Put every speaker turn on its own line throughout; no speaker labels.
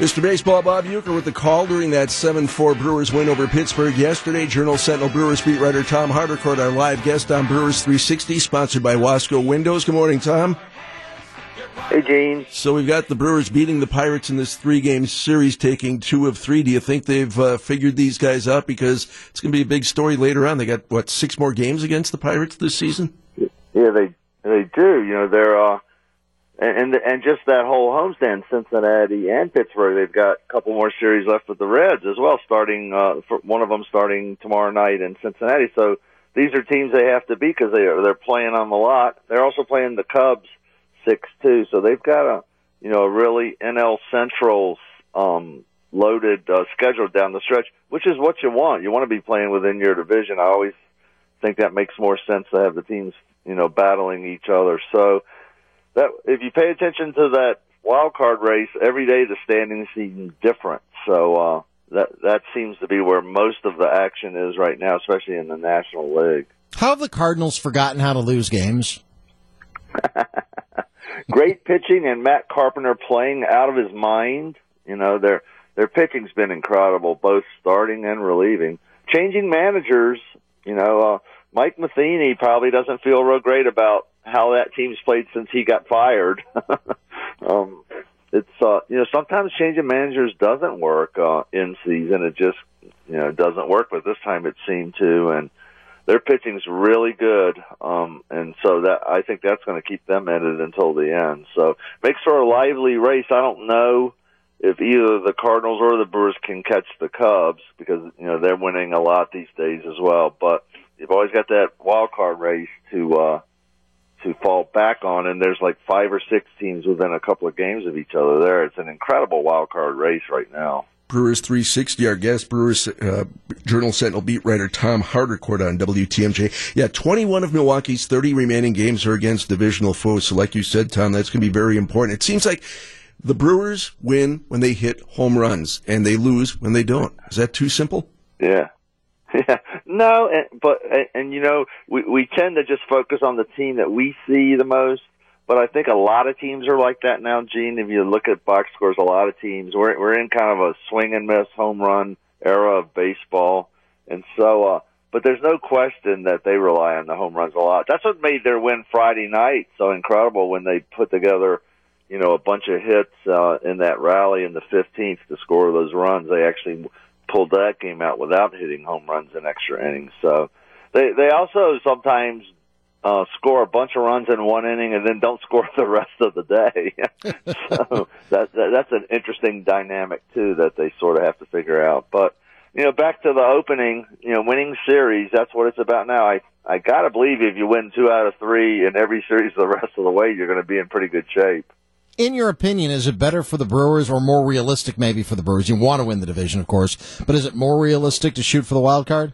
Mr. Baseball Bob Uecker with the call during that 7-4 Brewers win over Pittsburgh yesterday. Journal Sentinel Brewers beat writer Tom Haudricourt, our live guest on Brewers 360, sponsored by Wasco Windows. Good morning, Tom.
Hey, Gene.
So we've got the Brewers beating the Pirates in this three-game series, taking two of three. Do you think they've uh, figured these guys out? Because it's going to be a big story later on. They got, what, six more games against the Pirates this season?
Yeah, they they do. You know, they're... Uh and and just that whole homestand, Cincinnati and Pittsburgh, they've got a couple more series left with the Reds as well. Starting uh, for one of them starting tomorrow night in Cincinnati. So these are teams they have to beat because they are they're playing them a lot. They're also playing the Cubs six two, so they've got a you know a really NL Central um, loaded uh, schedule down the stretch, which is what you want. You want to be playing within your division. I always think that makes more sense to have the teams you know battling each other. So if you pay attention to that wild card race every day, the standings seem different. So uh, that that seems to be where most of the action is right now, especially in the National League.
How have the Cardinals forgotten how to lose games?
Great pitching and Matt Carpenter playing out of his mind. You know their their pitching's been incredible, both starting and relieving. Changing managers, you know, uh, Mike Matheny probably doesn't feel real great about how that team's played since he got fired. um, it's uh, you know sometimes changing managers doesn't work uh, in season. It just you know doesn't work. But this time it seemed to, and their pitching's really good. Um, and so that I think that's going to keep them in it until the end. So makes for a lively race. I don't know if either the Cardinals or the Brewers can catch the Cubs because you know they're winning a lot these days as well. But you've always got that wild card race to. uh to fall back on, and there's like five or six teams within a couple of games of each other there. It's an incredible wild card race right now.
Brewers 360, our guest, Brewers uh, Journal Sentinel beat writer Tom Haudricourt on WTMJ. Yeah, 21 of Milwaukee's 30 remaining games are against divisional foes. So, like you said, Tom, that's going to be very important. It seems like the Brewers win when they hit home runs, and they lose when they don't. Is that too simple?
Yeah, Yeah, no, and, but and, and you know we we tend to just focus on the team that we see the most. But I think a lot of teams are like that now, Gene. If you look at box scores, a lot of teams we're we're in kind of a swing and miss home run era of baseball, and so. uh but there's no question that they rely on the home runs a lot. That's what made their win Friday night so incredible when they put together, you know, a bunch of hits uh, in that rally in the 15th to score those runs. They actually pulled that game out without hitting home runs in extra innings. So they they also sometimes uh, score a bunch of runs in one inning and then don't score the rest of the day. so that, that that's an interesting dynamic too that they sort of have to figure out. But you know, back to the opening, you know, winning series. That's what it's about now. I I gotta believe if you win two out of three in every series the rest of the way, you're going to be in pretty good shape
in your opinion, is it better for the Brewers or more realistic maybe for the Brewers? You want to win the division, of course, but is it more realistic to shoot for the wild card?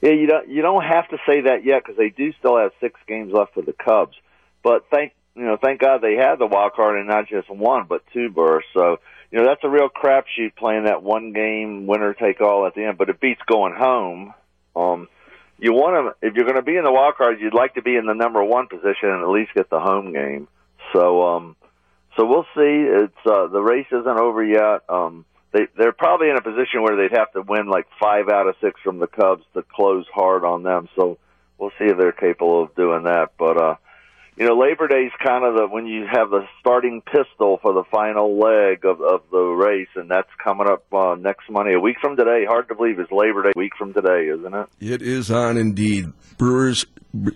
Yeah, you don't you don't have to say that yet because they do still have six games left for the Cubs. But thank you know, thank God they had the wild card and not just one, but two bursts. So you know that's a real crapshoot playing that one game winner take all at the end. But it beats going home. Um, you want to if you're going to be in the wild card, you'd like to be in the number one position and at least get the home game. So, um, so we'll see. It's uh, the race isn't over yet. Um, they they're probably in a position where they'd have to win like five out of six from the Cubs to close hard on them. So we'll see if they're capable of doing that. But uh, you know, Labor Day is kind of the when you have the starting pistol for the final leg of of the race, and that's coming up uh, next Monday, a week from today. Hard to believe it's Labor Day, a week from today, isn't it?
It is on indeed. Brewers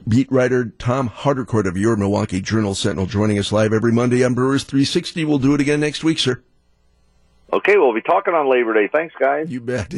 beat writer Tom Haudricourt of your Milwaukee Journal Sentinel joining us live every Monday on Brewers 360. We'll do it again next week, sir.
Okay, we'll be talking on Labor Day. Thanks, guys.
You bet.